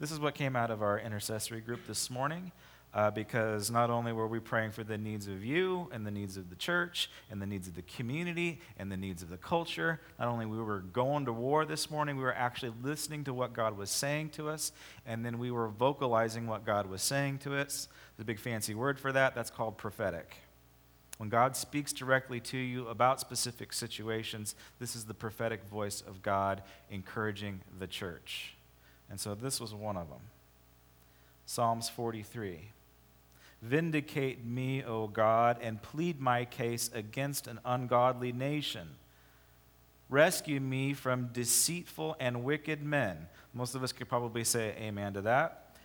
This is what came out of our intercessory group this morning. Uh, because not only were we praying for the needs of you and the needs of the church and the needs of the community and the needs of the culture, not only we were going to war this morning, we were actually listening to what God was saying to us, and then we were vocalizing what God was saying to us. There's a big fancy word for that. That's called prophetic. When God speaks directly to you about specific situations, this is the prophetic voice of God encouraging the church. And so this was one of them. Psalms 43. Vindicate me, O God, and plead my case against an ungodly nation. Rescue me from deceitful and wicked men. Most of us could probably say amen to that.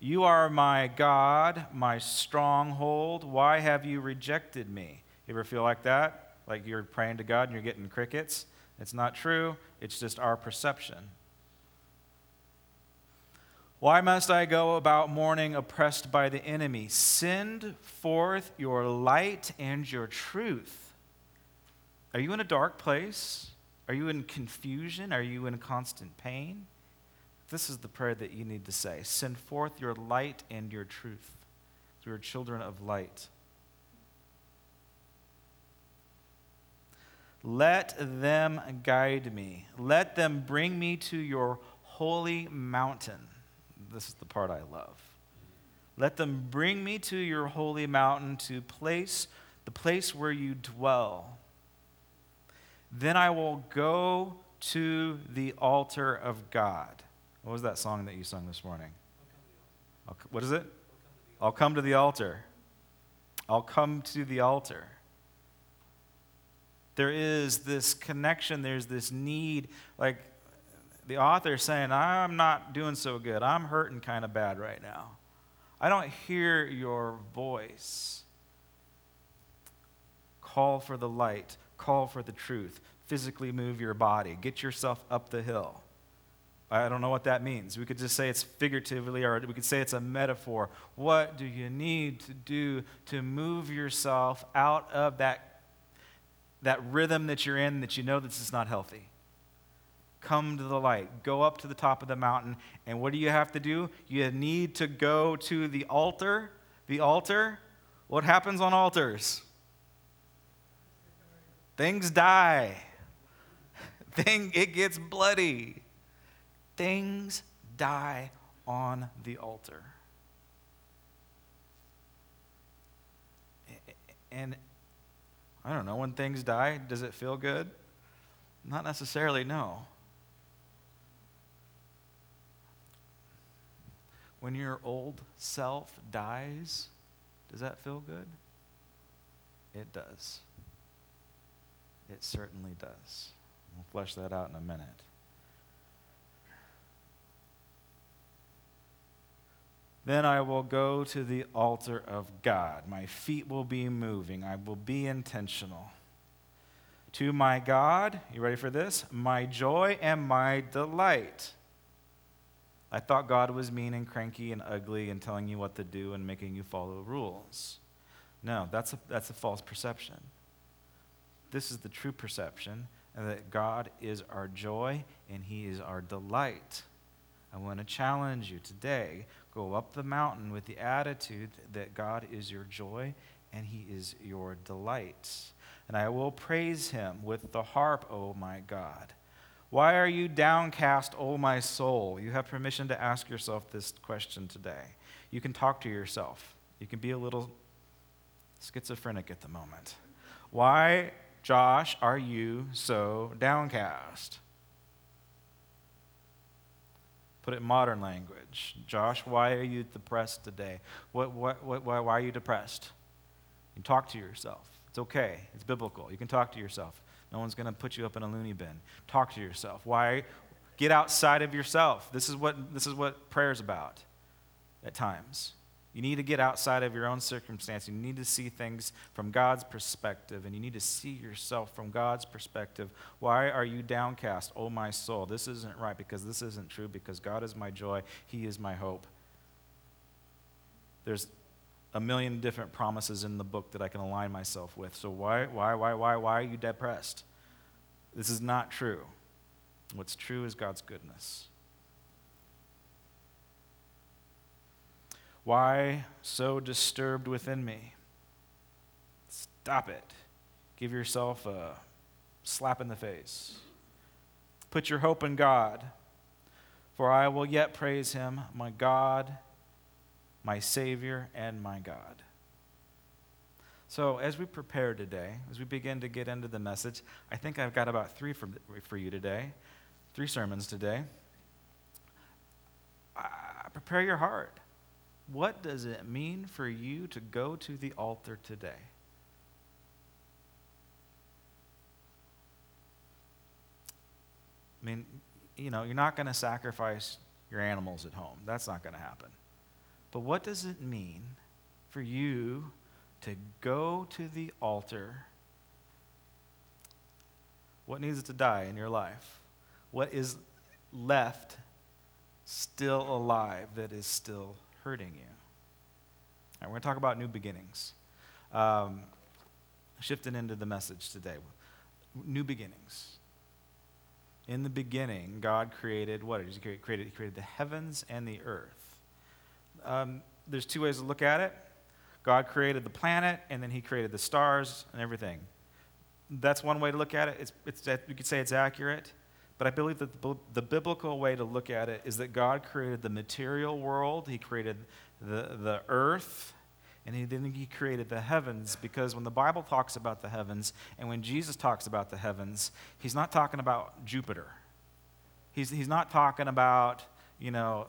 You are my God, my stronghold. Why have you rejected me? You ever feel like that? Like you're praying to God and you're getting crickets? It's not true, it's just our perception. Why must I go about mourning, oppressed by the enemy? Send forth your light and your truth. Are you in a dark place? Are you in confusion? Are you in constant pain? This is the prayer that you need to say Send forth your light and your truth. We are children of light. Let them guide me. Let them bring me to your holy mountain this is the part I love. Let them bring me to your holy mountain, to place the place where you dwell. Then I will go to the altar of God. What was that song that you sung this morning? what is it? I'll come to the altar. I'll come to the altar. There is this connection, there's this need. Like the author is saying, I'm not doing so good. I'm hurting kind of bad right now. I don't hear your voice. Call for the light, call for the truth. Physically move your body, get yourself up the hill. I don't know what that means. We could just say it's figuratively, or we could say it's a metaphor. What do you need to do to move yourself out of that, that rhythm that you're in that you know this is not healthy? Come to the light. Go up to the top of the mountain. And what do you have to do? You need to go to the altar. The altar. What happens on altars? Things die. Thing, it gets bloody. Things die on the altar. And I don't know, when things die, does it feel good? Not necessarily, no. When your old self dies, does that feel good? It does. It certainly does. We'll flesh that out in a minute. Then I will go to the altar of God. My feet will be moving. I will be intentional. To my God, you ready for this? My joy and my delight. I thought God was mean and cranky and ugly and telling you what to do and making you follow rules. No, that's a, that's a false perception. This is the true perception, and that God is our joy and He is our delight. I want to challenge you today go up the mountain with the attitude that God is your joy and He is your delight. And I will praise Him with the harp, O oh my God. Why are you downcast, O my soul? You have permission to ask yourself this question today. You can talk to yourself. You can be a little schizophrenic at the moment. Why, Josh, are you so downcast? Put it in modern language. Josh, why are you depressed today? What, what, what, why, why are you depressed? You can talk to yourself. It's okay, it's biblical. You can talk to yourself. No one's going to put you up in a loony bin. Talk to yourself. Why? Get outside of yourself. This is what, this is what prayer is about at times. You need to get outside of your own circumstance. You need to see things from God's perspective, and you need to see yourself from God's perspective. Why are you downcast, oh my soul? This isn't right because this isn't true because God is my joy, He is my hope. There's a million different promises in the book that I can align myself with. So why, why, why, why, why are you depressed? This is not true. What's true is God's goodness. Why so disturbed within me? Stop it. Give yourself a slap in the face. Put your hope in God, for I will yet praise him, my God, my Savior, and my God. So, as we prepare today, as we begin to get into the message, I think I've got about three for, for you today, three sermons today. Uh, prepare your heart. What does it mean for you to go to the altar today? I mean, you know, you're not going to sacrifice your animals at home. That's not going to happen. But what does it mean for you to go to the altar? What needs to die in your life? What is left still alive that is still hurting you? All right, we're going to talk about new beginnings. Um, shifting into the message today. New beginnings. In the beginning, God created what? He created, he created the heavens and the earth. Um, there's two ways to look at it. God created the planet, and then He created the stars and everything. That's one way to look at it. It's, it's, you could say it's accurate, but I believe that the, the biblical way to look at it is that God created the material world, He created the, the earth, and he, then he created the heavens because when the Bible talks about the heavens and when Jesus talks about the heavens, he's not talking about Jupiter. He's, he's not talking about, you know,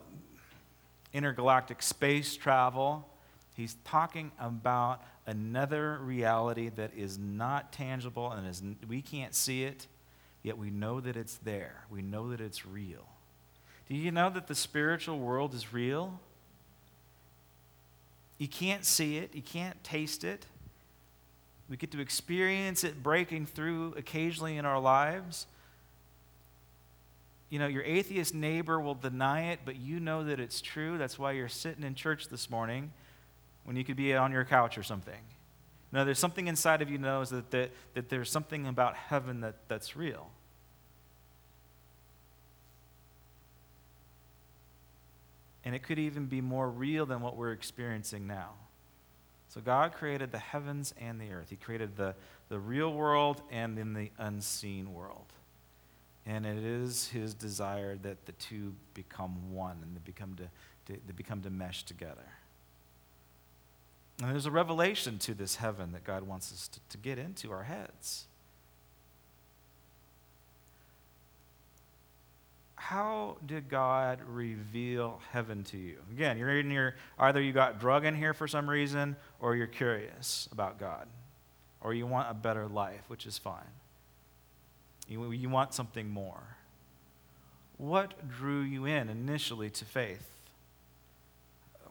intergalactic space travel. He's talking about another reality that is not tangible and is, we can't see it, yet we know that it's there. We know that it's real. Do you know that the spiritual world is real? You can't see it, you can't taste it. We get to experience it breaking through occasionally in our lives. You know, your atheist neighbor will deny it, but you know that it's true. That's why you're sitting in church this morning when you could be on your couch or something. No, there's something inside of you knows that, that, that there's something about heaven that, that's real. And it could even be more real than what we're experiencing now. So God created the heavens and the earth. He created the, the real world and in the unseen world. And it is his desire that the two become one and they become to, to, they become to mesh together. And there's a revelation to this heaven that God wants us to, to get into our heads. how did God reveal heaven to you? Again, you're in your, either you got drug in here for some reason, or you're curious about God, or you want a better life, which is fine. You, you want something more. What drew you in initially to faith?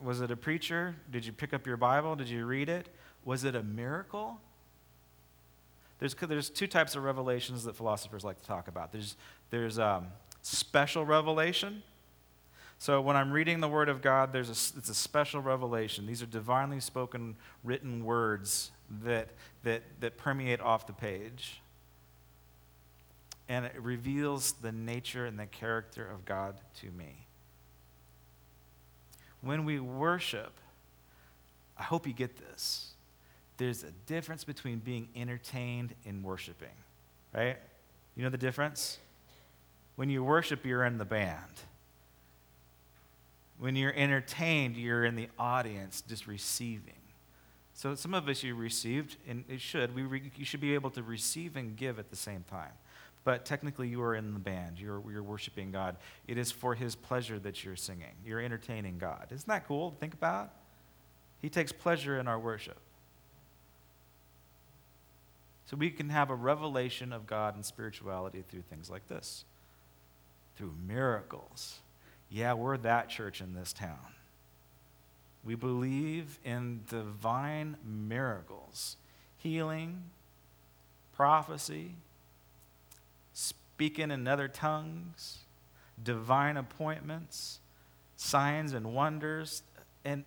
Was it a preacher? Did you pick up your Bible? Did you read it? Was it a miracle? There's, there's two types of revelations that philosophers like to talk about. There's, there's um, special revelation. So when I'm reading the Word of God, there's a, it's a special revelation. These are divinely spoken, written words that, that, that permeate off the page. And it reveals the nature and the character of God to me. When we worship, I hope you get this. There's a difference between being entertained and worshiping, right? You know the difference? When you worship, you're in the band. When you're entertained, you're in the audience just receiving. So some of us you received, and it should. We re, you should be able to receive and give at the same time. But technically, you are in the band. You're, you're worshiping God. It is for His pleasure that you're singing. You're entertaining God. Isn't that cool to think about? He takes pleasure in our worship. So we can have a revelation of God and spirituality through things like this through miracles. Yeah, we're that church in this town. We believe in divine miracles, healing, prophecy, speaking in other tongues, divine appointments, signs and wonders. And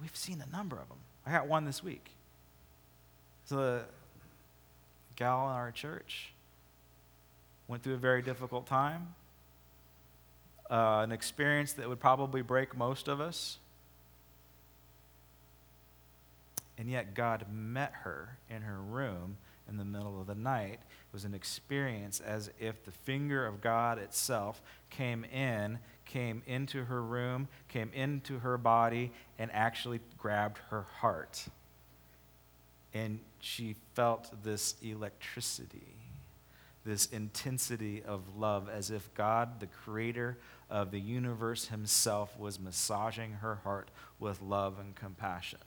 we've seen a number of them. I got one this week. So, the gal in our church went through a very difficult time uh, an experience that would probably break most of us. And yet God met her in her room in the middle of the night. It was an experience as if the finger of God itself came in, came into her room, came into her body, and actually grabbed her heart. And she felt this electricity, this intensity of love, as if God, the creator of the universe himself, was massaging her heart with love and compassion.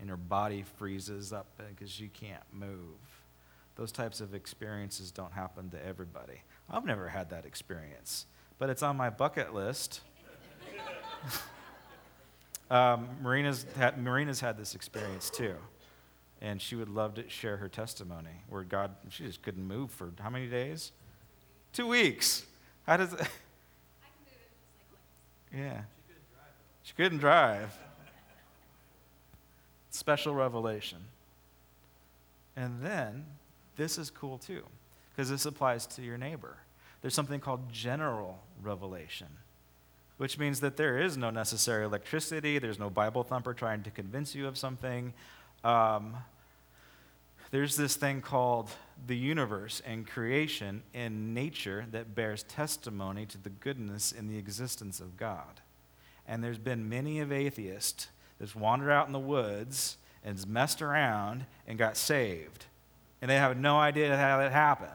And her body freezes up because she can't move. Those types of experiences don't happen to everybody. I've never had that experience, but it's on my bucket list. um, Marina's, had, Marina's had this experience too, and she would love to share her testimony where God, she just couldn't move for how many days? Two weeks. How does it? yeah. She couldn't drive. She couldn't drive. Special revelation. And then this is cool too, because this applies to your neighbor. There's something called general revelation, which means that there is no necessary electricity, there's no Bible thumper trying to convince you of something. Um, there's this thing called the universe and creation and nature that bears testimony to the goodness and the existence of God. And there's been many of atheists that's wandered out in the woods and messed around and got saved and they have no idea how that happened.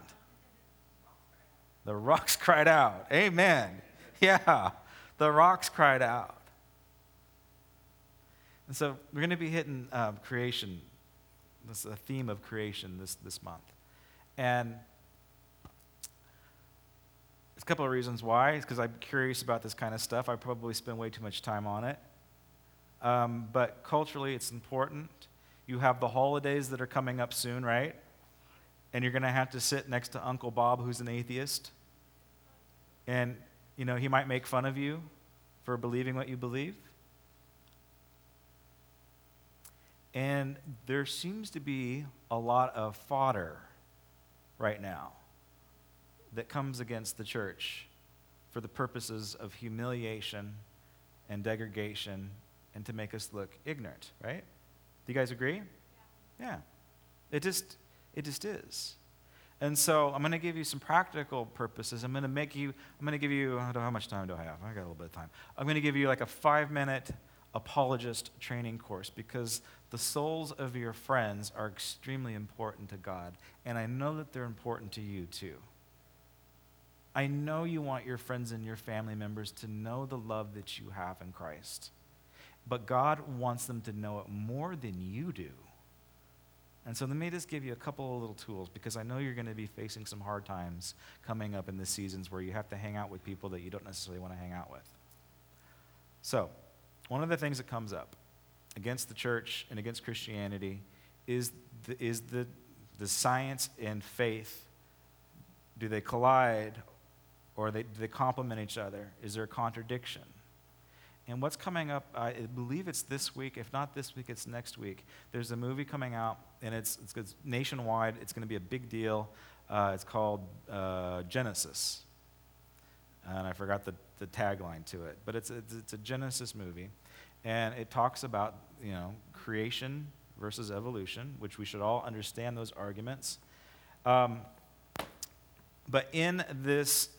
The rocks cried out. Amen. Yeah, the rocks cried out. And so we're going to be hitting um, creation. This is a theme of creation this, this month. And there's a couple of reasons why. It's because I'm curious about this kind of stuff. I probably spend way too much time on it. Um, but culturally, it's important. You have the holidays that are coming up soon, right? and you're going to have to sit next to Uncle Bob, who's an atheist. And, you know, he might make fun of you for believing what you believe. And there seems to be a lot of fodder right now that comes against the church for the purposes of humiliation and degradation and to make us look ignorant, right? Do you guys agree? Yeah. yeah. It just it just is. And so I'm going to give you some practical purposes. I'm going to make you, I'm going to give you, I don't know how much time do I have? I got a little bit of time. I'm going to give you like a five minute apologist training course because the souls of your friends are extremely important to God. And I know that they're important to you too. I know you want your friends and your family members to know the love that you have in Christ. But God wants them to know it more than you do. And so let me just give you a couple of little tools because I know you're going to be facing some hard times coming up in the seasons where you have to hang out with people that you don't necessarily want to hang out with. So, one of the things that comes up against the church and against Christianity is the, is the, the science and faith. Do they collide or they, do they complement each other? Is there a contradiction? And what's coming up, I believe it's this week. If not this week, it's next week. There's a movie coming out, and it's, it's, it's nationwide. It's going to be a big deal. Uh, it's called uh, Genesis. And I forgot the, the tagline to it. But it's, it's, it's a Genesis movie. And it talks about, you know, creation versus evolution, which we should all understand those arguments. Um, but in this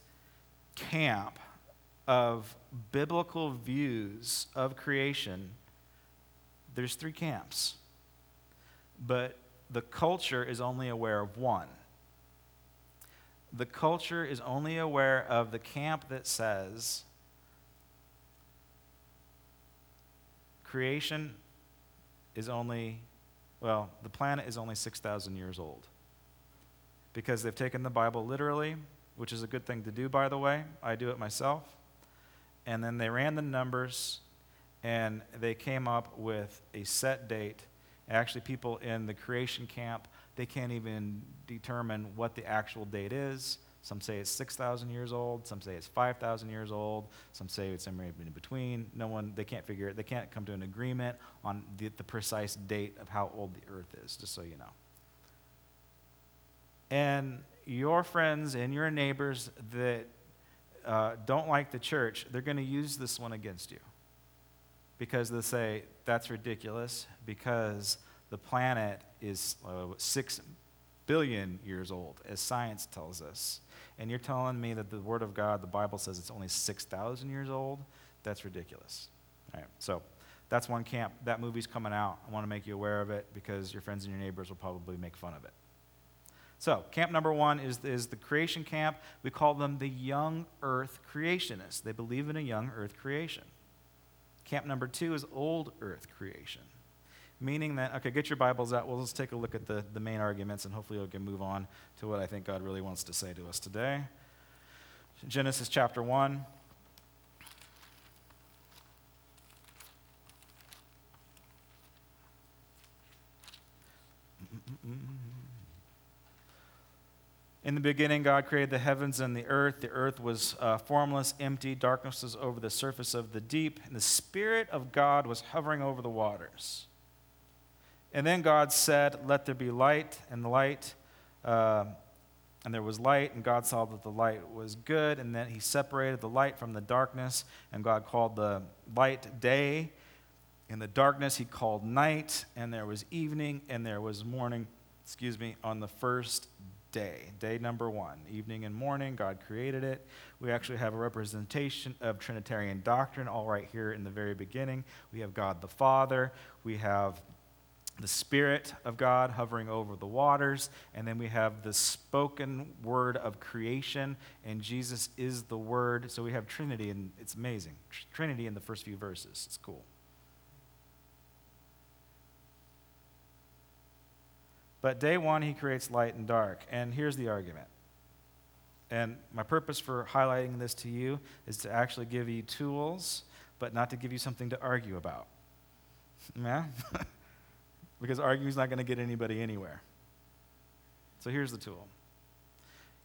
camp, of biblical views of creation, there's three camps. But the culture is only aware of one. The culture is only aware of the camp that says creation is only, well, the planet is only 6,000 years old. Because they've taken the Bible literally, which is a good thing to do, by the way. I do it myself and then they ran the numbers and they came up with a set date. Actually, people in the creation camp, they can't even determine what the actual date is. Some say it's 6,000 years old. Some say it's 5,000 years old. Some say it's somewhere in between. No one, they can't figure it. They can't come to an agreement on the, the precise date of how old the earth is, just so you know. And your friends and your neighbors that uh, don't like the church, they're going to use this one against you. Because they'll say, that's ridiculous, because the planet is uh, 6 billion years old, as science tells us. And you're telling me that the Word of God, the Bible says it's only 6,000 years old? That's ridiculous. All right, so that's one camp. That movie's coming out. I want to make you aware of it because your friends and your neighbors will probably make fun of it. So, camp number one is, is the creation camp. We call them the young earth creationists. They believe in a young earth creation. Camp number two is old earth creation, meaning that, okay, get your Bibles out. Well, let's take a look at the, the main arguments, and hopefully we can move on to what I think God really wants to say to us today. Genesis chapter 1. Mm, mm, mm, In the beginning, God created the heavens and the earth. The earth was uh, formless, empty. Darkness was over the surface of the deep. And the Spirit of God was hovering over the waters. And then God said, Let there be light, and light, uh, and there was light, and God saw that the light was good. And then He separated the light from the darkness, and God called the light day. In the darkness, He called night, and there was evening, and there was morning, excuse me, on the first day, day number one, evening and morning. God created it. We actually have a representation of Trinitarian doctrine all right here in the very beginning. We have God the Father, we have the Spirit of God hovering over the waters, and then we have the spoken word of creation, and Jesus is the Word. So we have Trinity, and it's amazing. Trinity in the first few verses. It's cool. But day one, he creates light and dark. And here's the argument. And my purpose for highlighting this to you is to actually give you tools, but not to give you something to argue about. Yeah? because arguing is not going to get anybody anywhere. So here's the tool.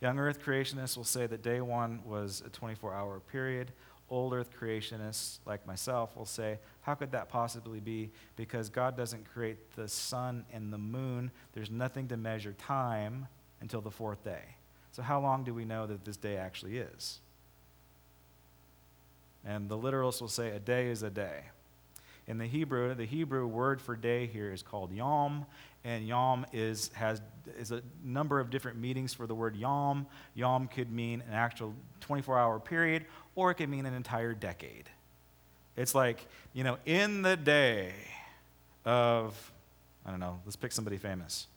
Young Earth creationists will say that day one was a 24 hour period old earth creationists like myself will say, How could that possibly be? Because God doesn't create the sun and the moon. There's nothing to measure time until the fourth day. So, how long do we know that this day actually is? And the literalists will say, A day is a day. In the Hebrew, the Hebrew word for day here is called yom, and yom is, has is a number of different meanings for the word yom. Yom could mean an actual 24 hour period, or it could mean an entire decade. It's like, you know, in the day of, I don't know, let's pick somebody famous.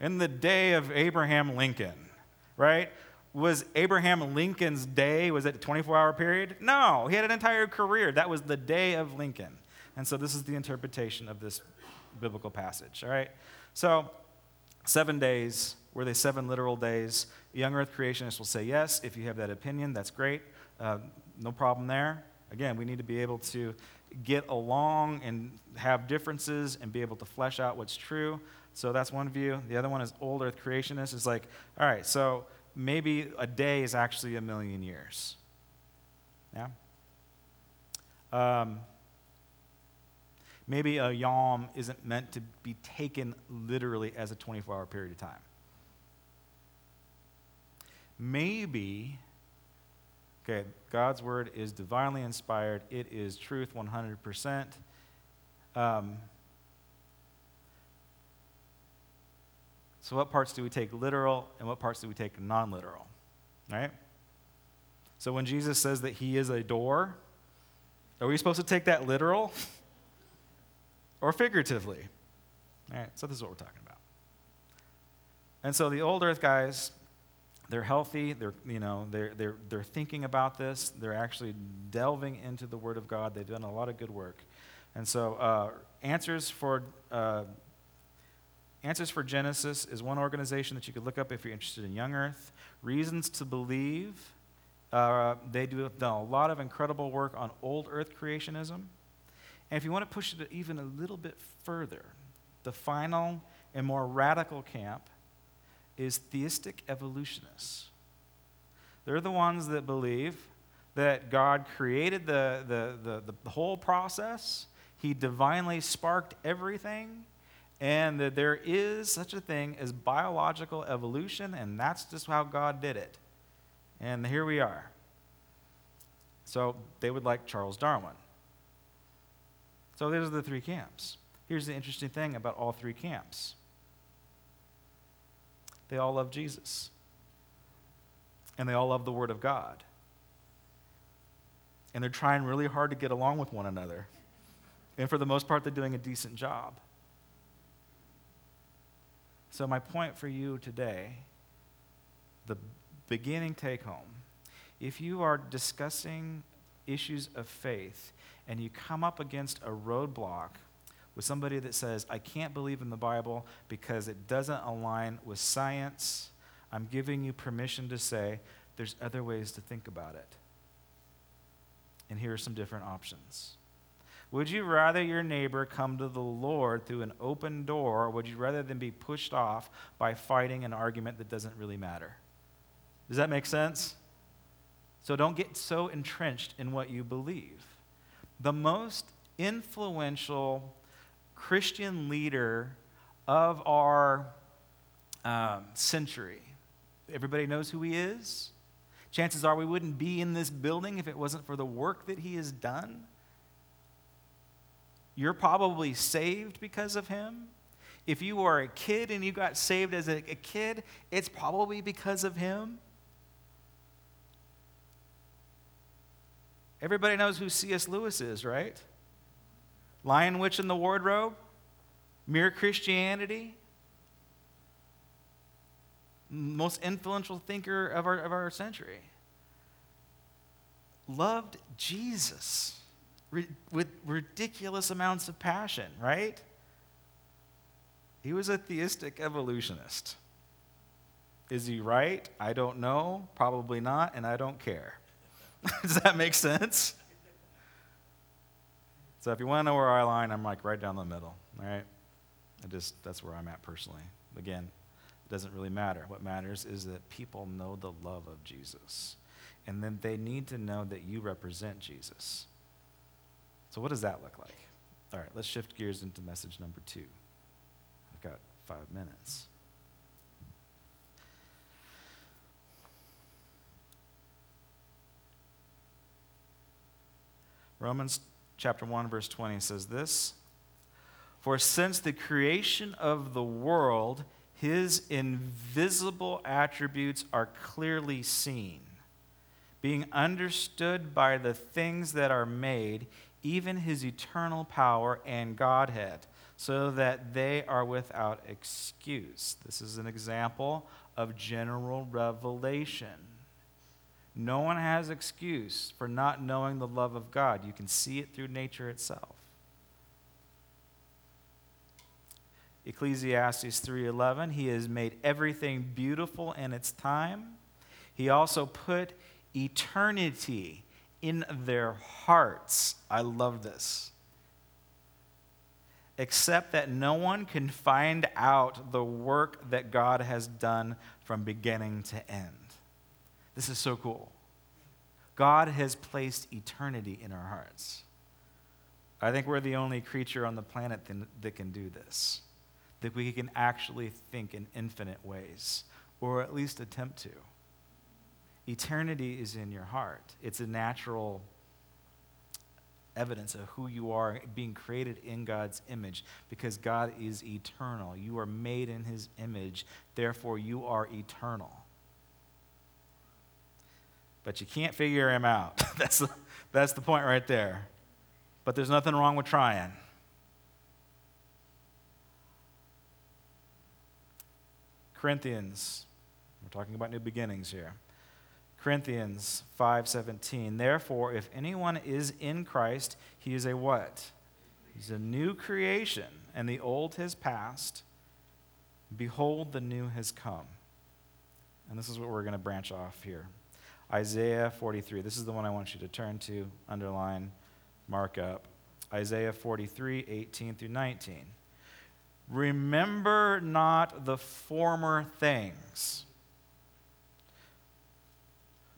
In the day of Abraham Lincoln, right? Was Abraham Lincoln's day, was it a 24 hour period? No, he had an entire career. That was the day of Lincoln. And so this is the interpretation of this biblical passage, all right? So, seven days, were they seven literal days? Young earth creationists will say yes. If you have that opinion, that's great. Uh, no problem there. Again, we need to be able to get along and have differences and be able to flesh out what's true. So that's one view. The other one is old earth creationists. Is like, all right, so maybe a day is actually a million years. Yeah? Um, maybe a yom isn't meant to be taken literally as a 24 hour period of time. Maybe, okay, God's word is divinely inspired, it is truth 100%. Um, so, what parts do we take literal and what parts do we take non literal? Right? So, when Jesus says that he is a door, are we supposed to take that literal? or figuratively. All right, so this is what we're talking about. And so the old earth guys, they're healthy, they're, you know, they're, they're, they're thinking about this, they're actually delving into the Word of God, they've done a lot of good work. And so uh, answers for uh, Answers for Genesis is one organization that you could look up if you're interested in young earth. Reasons to Believe, uh, they do done a lot of incredible work on old earth creationism. And if you want to push it even a little bit further, the final and more radical camp is theistic evolutionists. They're the ones that believe that God created the, the, the, the, whole process, He divinely sparked everything, and that there is such a thing as biological evolution, and that's just how God did it. And here we are. So they would like Charles Darwin. So those are the three camps. Here's the interesting thing about all three camps they all love Jesus, and they all love the Word of God. And they're trying really hard to get along with one another. And for the most part, they're doing a decent job. So, my point for you today, the beginning take home, if you are discussing issues of faith and you come up against a roadblock with somebody that says, I can't believe in the Bible because it doesn't align with science, I'm giving you permission to say there's other ways to think about it. And here are some different options. Would you rather your neighbor come to the Lord through an open door, or would you rather than be pushed off by fighting an argument that doesn't really matter? Does that make sense? So don't get so entrenched in what you believe. The most influential Christian leader of our um, century, everybody knows who he is. Chances are we wouldn't be in this building if it wasn't for the work that he has done. You're probably saved because of him. If you are a kid and you got saved as a, kid, it's probably because of him. Everybody knows who C.S. Lewis is, right? Lion, Witch, and the Wardrobe, Mere Christianity, most influential thinker of our, of our century. Loved Jesus with ridiculous amounts of passion, right? He was a theistic evolutionist. Is he right? I don't know. Probably not, and I don't care. Does that make sense? So if you want to know where I line, I'm like right down the middle. All right? I just that's where I'm at personally. Again, it doesn't really matter. What matters is that people know the love of Jesus. And then they need to know that you represent Jesus. So what does that look like? All right, let's shift gears into message number two. I've got five minutes. Romans chapter 1, verse 20 says this For since the creation of the world, his invisible attributes are clearly seen, being understood by the things that are made, even his eternal power and Godhead, so that they are without excuse. This is an example of general revelation. No one has excuse for not knowing the love of God. You can see it through nature itself. Ecclesiastes 3:11 He has made everything beautiful in its time. He also put eternity in their hearts. I love this. Except that no one can find out the work that God has done from beginning to end. This is so cool. God has placed eternity in our hearts. I think we're the only creature on the planet that can do this, that we can actually think in infinite ways, or at least attempt to. Eternity is in your heart, it's a natural evidence of who you are being created in God's image because God is eternal. You are made in his image, therefore, you are eternal but you can't figure him out. that's, the, that's the point right there. But there's nothing wrong with trying. Corinthians, we're talking about new beginnings here. Corinthians 5:17 Therefore if anyone is in Christ he is a what? He's a new creation and the old has passed behold the new has come. And this is what we're going to branch off here. Isaiah 43. This is the one I want you to turn to, underline, mark up. Isaiah 43, 18 through 19. Remember not the former things,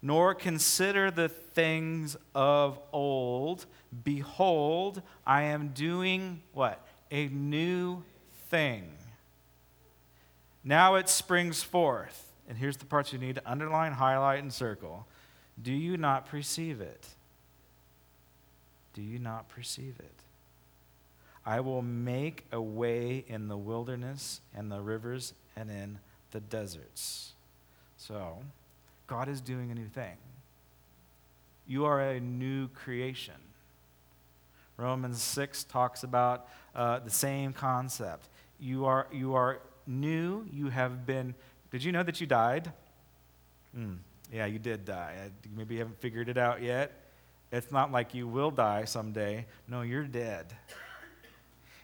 nor consider the things of old. Behold, I am doing what? A new thing. Now it springs forth and here's the parts you need to underline, highlight, and circle. Do you not perceive it? Do you not perceive it? I will make a way in the wilderness and the rivers and in the deserts. So, God is doing a new thing. You are a new creation. Romans 6 talks about uh, the same concept. You are, you are new. You have been. Did you know that you died? Mm, yeah, you did die. Maybe you haven't figured it out yet. It's not like you will die someday. No, you're dead.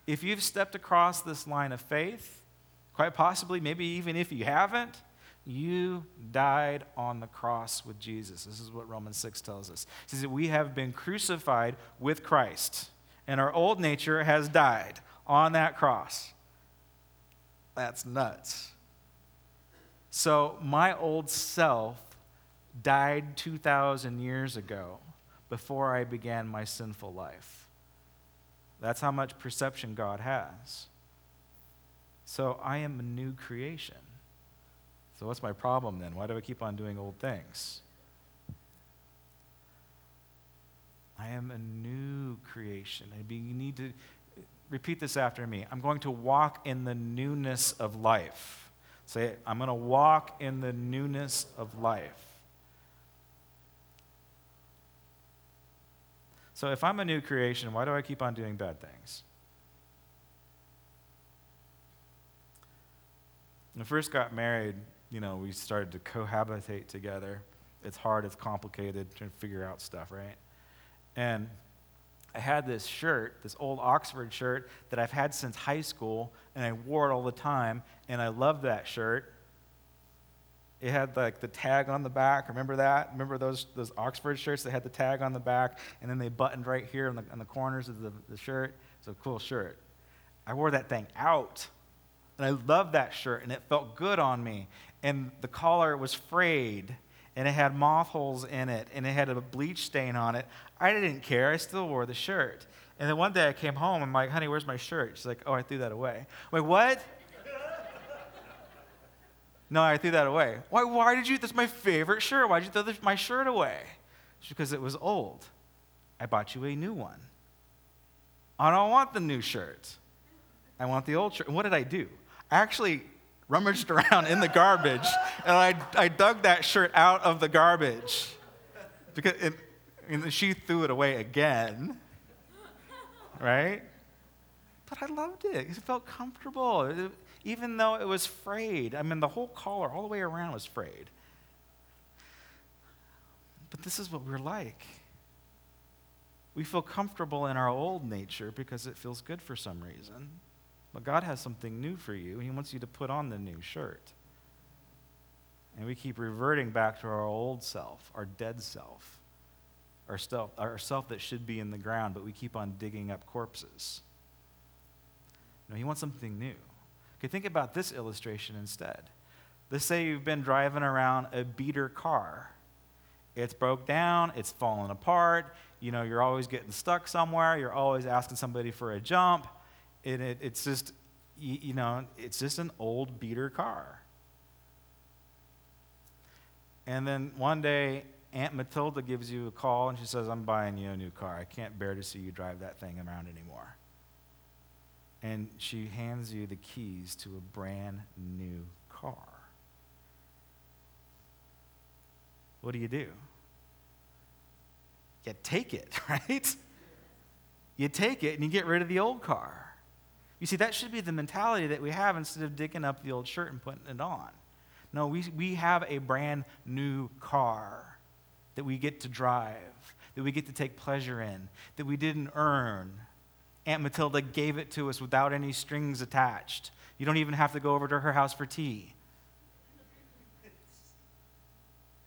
If you've stepped across this line of faith, quite possibly, maybe even if you haven't, you died on the cross with Jesus. This is what Romans 6 tells us. It says that we have been crucified with Christ, and our old nature has died on that cross. That's nuts. So, my old self died 2,000 years ago before I began my sinful life. That's how much perception God has. So I am a new creation. So what's my problem then? Why do I keep on doing old things? I am a new creation. You need to repeat this after me. I'm going to walk in the newness of life. Say, I'm going to walk in the newness of life. So if I'm a new creation, why do I keep on doing bad things? When I first got married, you know, we started to cohabitate together. It's hard, it's complicated, trying to figure out stuff, right? And I had this shirt, this old Oxford shirt that I've had since high school, and I wore it all the time, and I loved that shirt. It had like the tag on the back. Remember that? Remember those, those Oxford shirts that had the tag on the back and then they buttoned right here on the, on the corners of the, the shirt? It's a cool shirt. I wore that thing out. And I loved that shirt and it felt good on me. And the collar was frayed and it had moth holes in it and it had a bleach stain on it. I didn't care. I still wore the shirt. And then one day I came home. And I'm like, honey, where's my shirt? She's like, oh, I threw that away. I'm like, what? No, I threw that away. Why, why did you? That's my favorite shirt. Why did you throw my shirt away? It's because it was old. I bought you a new one. I don't want the new shirt. I want the old shirt. And what did I do? I actually rummaged around in the garbage and I, I dug that shirt out of the garbage. Because it, and she threw it away again. Right? But I loved it. It felt comfortable. It, even though it was frayed. I mean, the whole collar, all the way around, was frayed. But this is what we're like. We feel comfortable in our old nature because it feels good for some reason. But God has something new for you, and He wants you to put on the new shirt. And we keep reverting back to our old self, our dead self, our self, our self that should be in the ground, but we keep on digging up corpses. No, He wants something new. Okay, think about this illustration instead. Let's say you've been driving around a beater car. It's broke down, it's fallen apart, you know, you're always getting stuck somewhere, you're always asking somebody for a jump, and it, it's just, you, know, it's just an old beater car. And then one day, Aunt Matilda gives you a call and she says, I'm buying you a new car. I can't bear to see you drive that thing around anymore and she hands you the keys to a brand new car. What do you do? You take it, right? You take it and you get rid of the old car. You see, that should be the mentality that we have instead of digging up the old shirt and putting it on. No, we, we have a brand new car that we get to drive, that we get to take pleasure in, that we didn't earn, Aunt Matilda gave it to us without any strings attached. You don't even have to go over to her house for tea.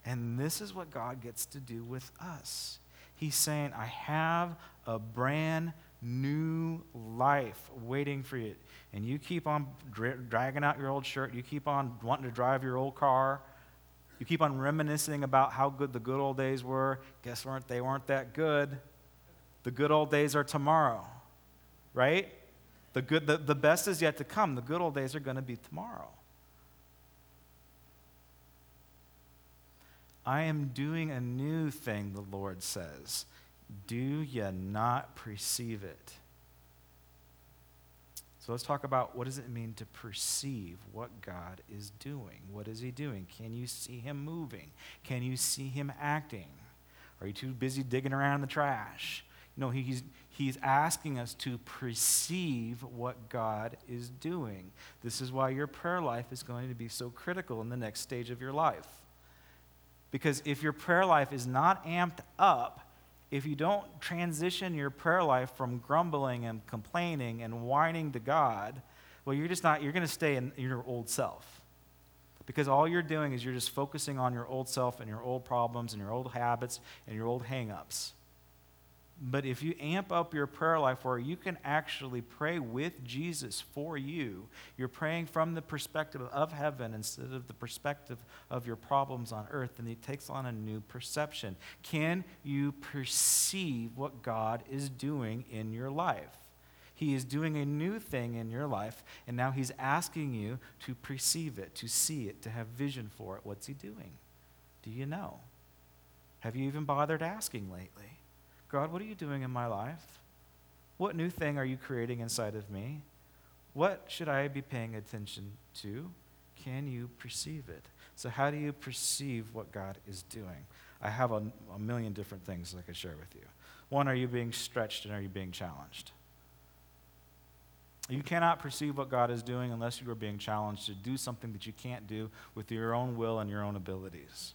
And this is what God gets to do with us. He's saying, I have a brand new life waiting for you. And you keep on dra- dragging out your old shirt. You keep on wanting to drive your old car. You keep on reminiscing about how good the good old days were. Guess what? They weren't that good. The good old days are tomorrow right? The, good, the, the best is yet to come. The good old days are going to be tomorrow. I am doing a new thing, the Lord says. Do ye not perceive it? So let's talk about what does it mean to perceive what God is doing? What is he doing? Can you see him moving? Can you see him acting? Are you too busy digging around in the trash? No, he's, he's asking us to perceive what God is doing. This is why your prayer life is going to be so critical in the next stage of your life. Because if your prayer life is not amped up, if you don't transition your prayer life from grumbling and complaining and whining to God, well, you're just not, you're going to stay in your old self. Because all you're doing is you're just focusing on your old self and your old problems and your old habits and your old hang ups. But if you amp up your prayer life where you can actually pray with Jesus for you, you're praying from the perspective of heaven instead of the perspective of your problems on earth, then it takes on a new perception. Can you perceive what God is doing in your life? He is doing a new thing in your life, and now He's asking you to perceive it, to see it, to have vision for it. What's He doing? Do you know? Have you even bothered asking lately? God, what are you doing in my life? What new thing are you creating inside of me? What should I be paying attention to? Can you perceive it? So, how do you perceive what God is doing? I have a, a million different things I could share with you. One, are you being stretched and are you being challenged? You cannot perceive what God is doing unless you are being challenged to do something that you can't do with your own will and your own abilities.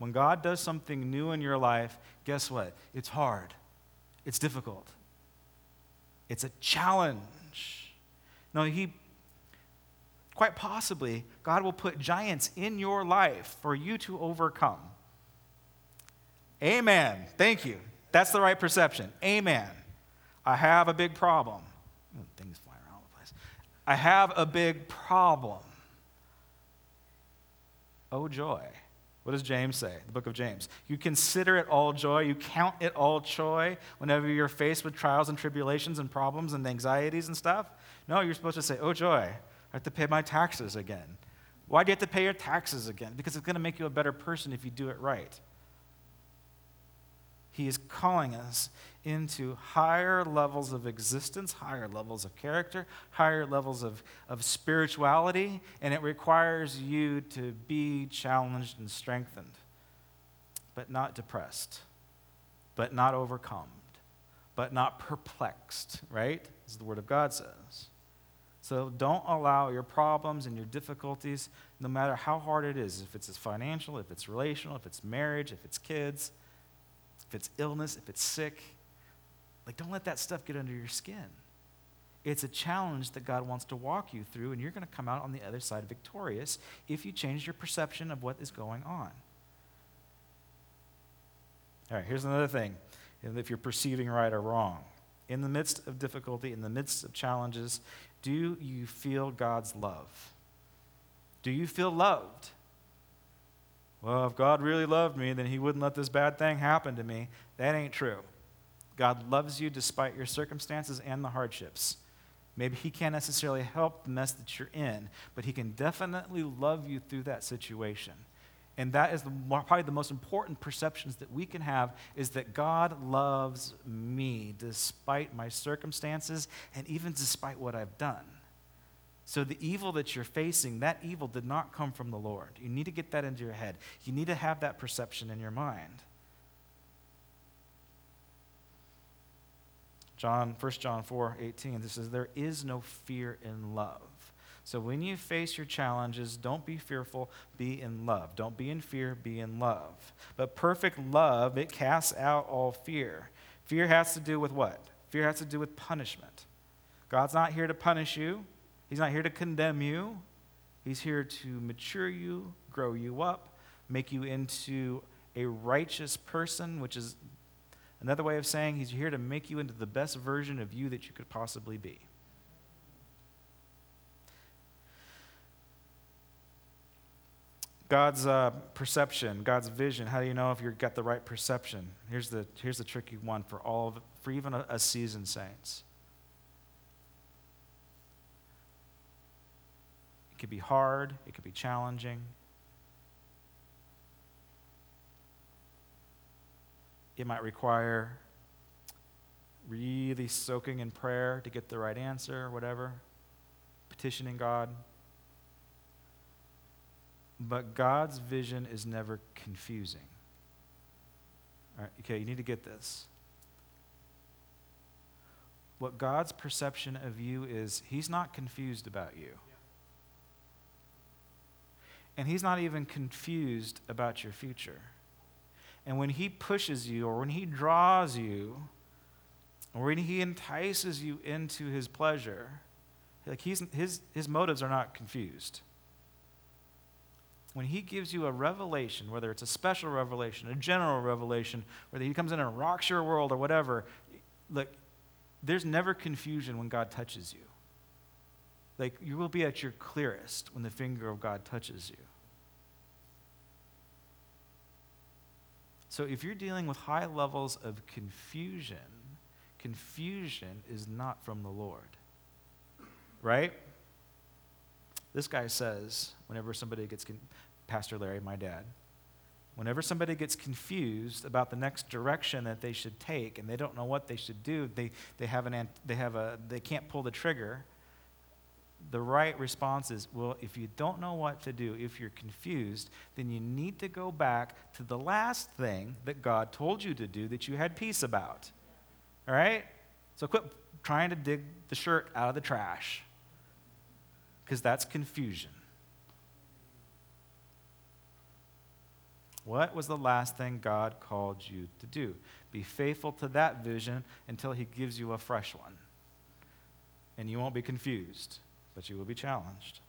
When God does something new in your life, guess what? It's hard, it's difficult, it's a challenge. No, He, quite possibly, God will put giants in your life for you to overcome. Amen. Thank you. That's the right perception. Amen. I have a big problem. Things flying around the place. I have a big problem. Oh, joy. What does James say? The book of James. You consider it all joy. You count it all joy whenever you're faced with trials and tribulations and problems and anxieties and stuff. No, you're supposed to say, Oh, joy, I have to pay my taxes again. Why do you have to pay your taxes again? Because it's going to make you a better person if you do it right. He is calling us into higher levels of existence, higher levels of character, higher levels of, of spirituality, and it requires you to be challenged and strengthened, but not depressed, but not overcome, but not perplexed, right? As the Word of God says. So don't allow your problems and your difficulties, no matter how hard it is, if it's financial, if it's relational, if it's marriage, if it's kids, if it's illness, if it's sick, like don't let that stuff get under your skin. It's a challenge that God wants to walk you through, and you're going to come out on the other side victorious if you change your perception of what is going on. All right, here's another thing if you're perceiving right or wrong. In the midst of difficulty, in the midst of challenges, do you feel God's love? Do you feel loved? Well, if God really loved me, then He wouldn't let this bad thing happen to me. That ain't true. God loves you despite your circumstances and the hardships. Maybe He can't necessarily help the mess that you're in, but He can definitely love you through that situation. And that is the, probably the most important perceptions that we can have is that God loves me despite my circumstances and even despite what I've done. So, the evil that you're facing, that evil did not come from the Lord. You need to get that into your head. You need to have that perception in your mind. John, 1 John 4 18, this says, There is no fear in love. So, when you face your challenges, don't be fearful, be in love. Don't be in fear, be in love. But perfect love, it casts out all fear. Fear has to do with what? Fear has to do with punishment. God's not here to punish you. He's not here to condemn you, He's here to mature you, grow you up, make you into a righteous person, which is another way of saying He's here to make you into the best version of you that you could possibly be. God's uh, perception, God's vision. How do you know if you've got the right perception? Here's the, here's the tricky one for all of, for even a, a seasoned saints. Could be hard, it could be challenging. It might require really soaking in prayer to get the right answer whatever. petitioning God. But God's vision is never confusing. All right, okay, you need to get this. What God's perception of you is, He's not confused about you. And He's not even confused about your future. And when He pushes you, or when He draws you, or when He entices you into His pleasure, like he's, his, his motives are not confused. When he gives you a revelation, whether it's a special revelation, a general revelation, whether he comes in and rocks your world or whatever, look, there's never confusion when God touches you. Like, you will be at your clearest when the finger of God touches you. So, if you're dealing with high levels of confusion, confusion is not from the Lord. Right? This guy says, whenever somebody gets, con- Pastor Larry, my dad, whenever somebody gets confused about the next direction that they should take and they don't know what they should do, they, they, have an, they, have a, they can't pull the trigger. The right response is well, if you don't know what to do, if you're confused, then you need to go back to the last thing that God told you to do that you had peace about. All right? So quit trying to dig the shirt out of the trash because that's confusion. What was the last thing God called you to do? Be faithful to that vision until He gives you a fresh one. And you won't be confused, but you will be challenged.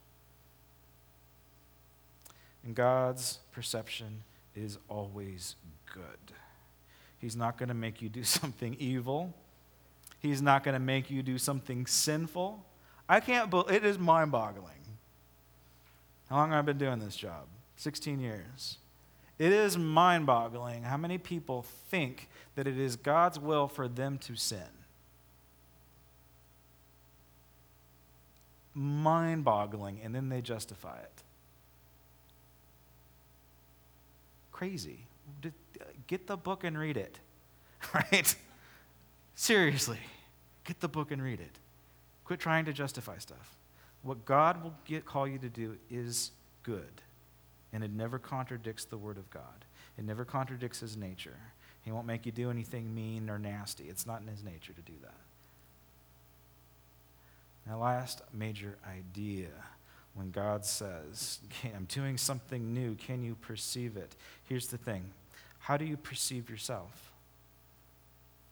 And God's perception is always good. He's not going to make you do something evil. He's not going to make you do something sinful. I can't believe it is mind boggling. How long have I been doing this job? 16 years. It is mind boggling how many people think that it is God's will for them to sin. Mind boggling, and then they justify it. Crazy. Get the book and read it, right? Seriously, get the book and read it. Quit trying to justify stuff. What God will get, call you to do is good, and it never contradicts the Word of God. It never contradicts His nature. He won't make you do anything mean or nasty. It's not in His nature to do that. Now, last major idea when God says, I'm doing something new, can you perceive it? Here's the thing how do you perceive yourself?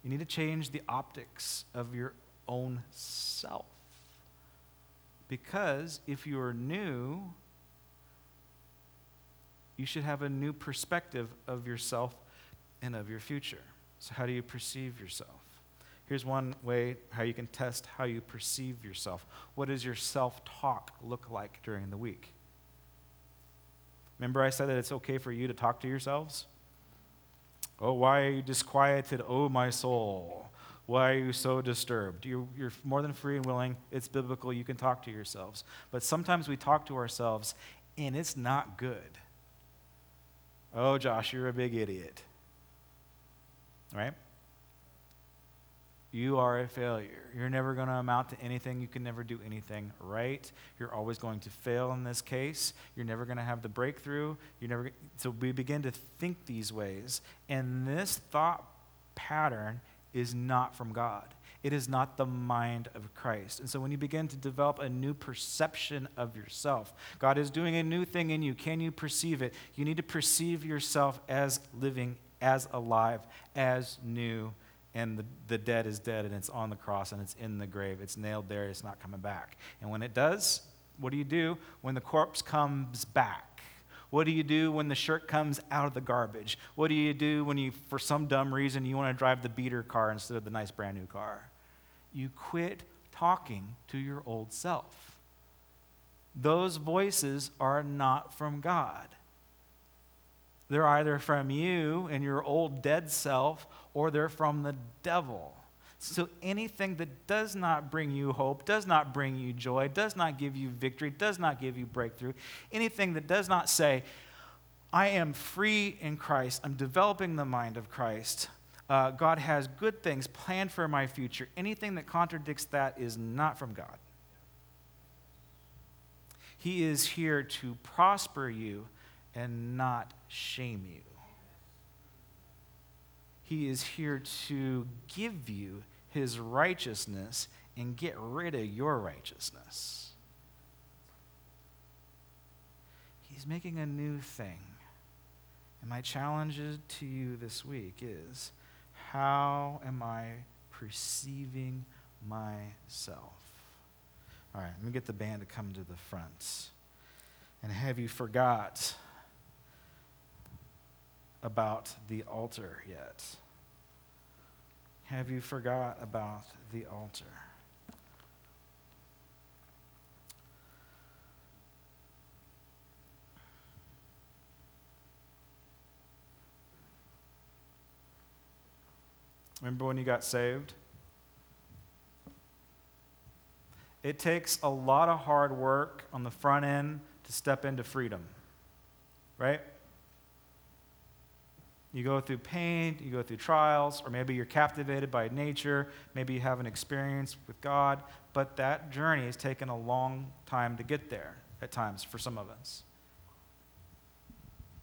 You need to change the optics of your own self. Because if you are new, you should have a new perspective of yourself and of your future. So, how do you perceive yourself? Here's one way how you can test how you perceive yourself. What does your self talk look like during the week? Remember, I said that it's okay for you to talk to yourselves? Oh, why are you disquieted, oh my soul? Why are you so disturbed? You're, you're, more than free and willing. It's biblical. You can talk to yourselves. But sometimes we talk to ourselves and it's not good. Oh, Josh, you're a big idiot. Right? You are a failure. You're never going to amount to anything. You can never do anything right. You're always going to fail in this case. You're never going to have the breakthrough. You're never so we begin to think these ways, and this thought pattern is not from God. It is not the mind of Christ. And so when you begin to develop a new perception of yourself, God is doing a new thing in you. Can you perceive it? You need to perceive yourself as living, as alive, as new. And the, the dead is dead and it's on the cross and it's in the grave. It's nailed there, it's not coming back. And when it does, what do you do? When the corpse comes back, what do you do when the shirt comes out of the garbage? What do you do when you, for some dumb reason, you want to drive the beater car instead of the nice brand new car? You quit talking to your old self. Those voices are not from God. They're either from you and your old dead self, or they're from the devil. So anything that does not bring you hope, does not bring you joy, does not give you victory, does not give you breakthrough, anything that does not say, I am free in Christ, I'm developing the mind of Christ, uh, God has good things planned for my future, anything that contradicts that is not from God. He is here to prosper you and not shame you. He is here to give you his righteousness and get rid of your righteousness. He's making a new thing. And my challenge to you this week is how am I perceiving myself? All right, let me get the band to come to the front. And have you forgot about the altar yet? Have you forgot about the altar? Remember when you got saved? It takes a lot of hard work on the front end to step into freedom, right? You go through pain, you go through trials, or maybe you're captivated by nature, maybe you have an experience with God, but that journey has taken a long time to get there at times for some of us.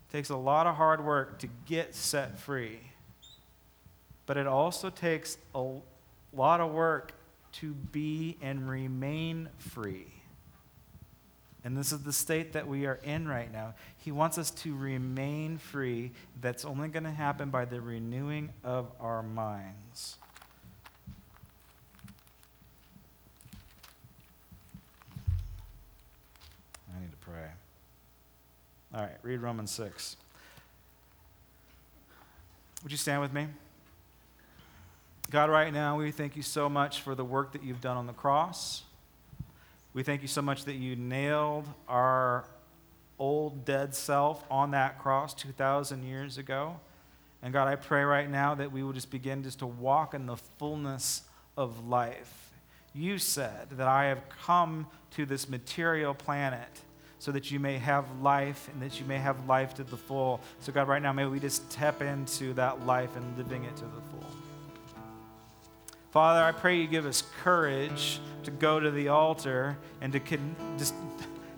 It takes a lot of hard work to get set free, but it also takes a lot of work to be and remain free. And this is the state that we are in right now. He wants us to remain free. That's only going to happen by the renewing of our minds. I need to pray. All right, read Romans 6. Would you stand with me? God, right now, we thank you so much for the work that you've done on the cross. We thank you so much that you nailed our old dead self on that cross 2,000 years ago. And God, I pray right now that we will just begin just to walk in the fullness of life. You said that I have come to this material planet so that you may have life and that you may have life to the full. So, God, right now, may we just tap into that life and living it to the full. Father, I pray you give us courage to go to the altar and to just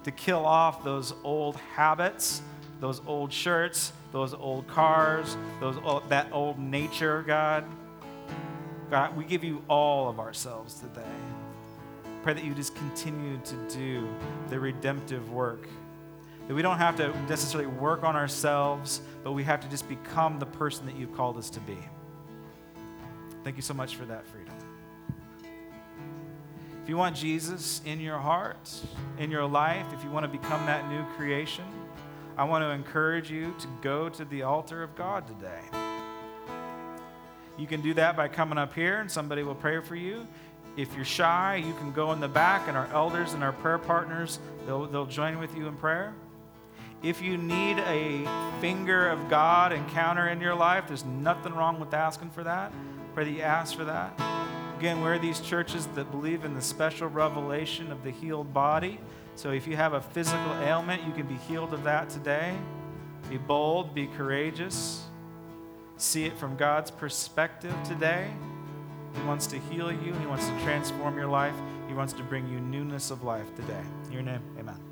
to kill off those old habits, those old shirts, those old cars, those old, that old nature, God. God, we give you all of ourselves today. Pray that you just continue to do the redemptive work. That we don't have to necessarily work on ourselves, but we have to just become the person that you've called us to be. Thank you so much for that freedom. If you want Jesus in your heart, in your life, if you want to become that new creation, I want to encourage you to go to the altar of God today. You can do that by coming up here and somebody will pray for you. If you're shy, you can go in the back and our elders and our prayer partners, they'll, they'll join with you in prayer. If you need a finger of God encounter in your life, there's nothing wrong with asking for that. Pray that you ask for that. Again, we're these churches that believe in the special revelation of the healed body. So if you have a physical ailment, you can be healed of that today. Be bold, be courageous. See it from God's perspective today. He wants to heal you, He wants to transform your life, He wants to bring you newness of life today. In your name, amen.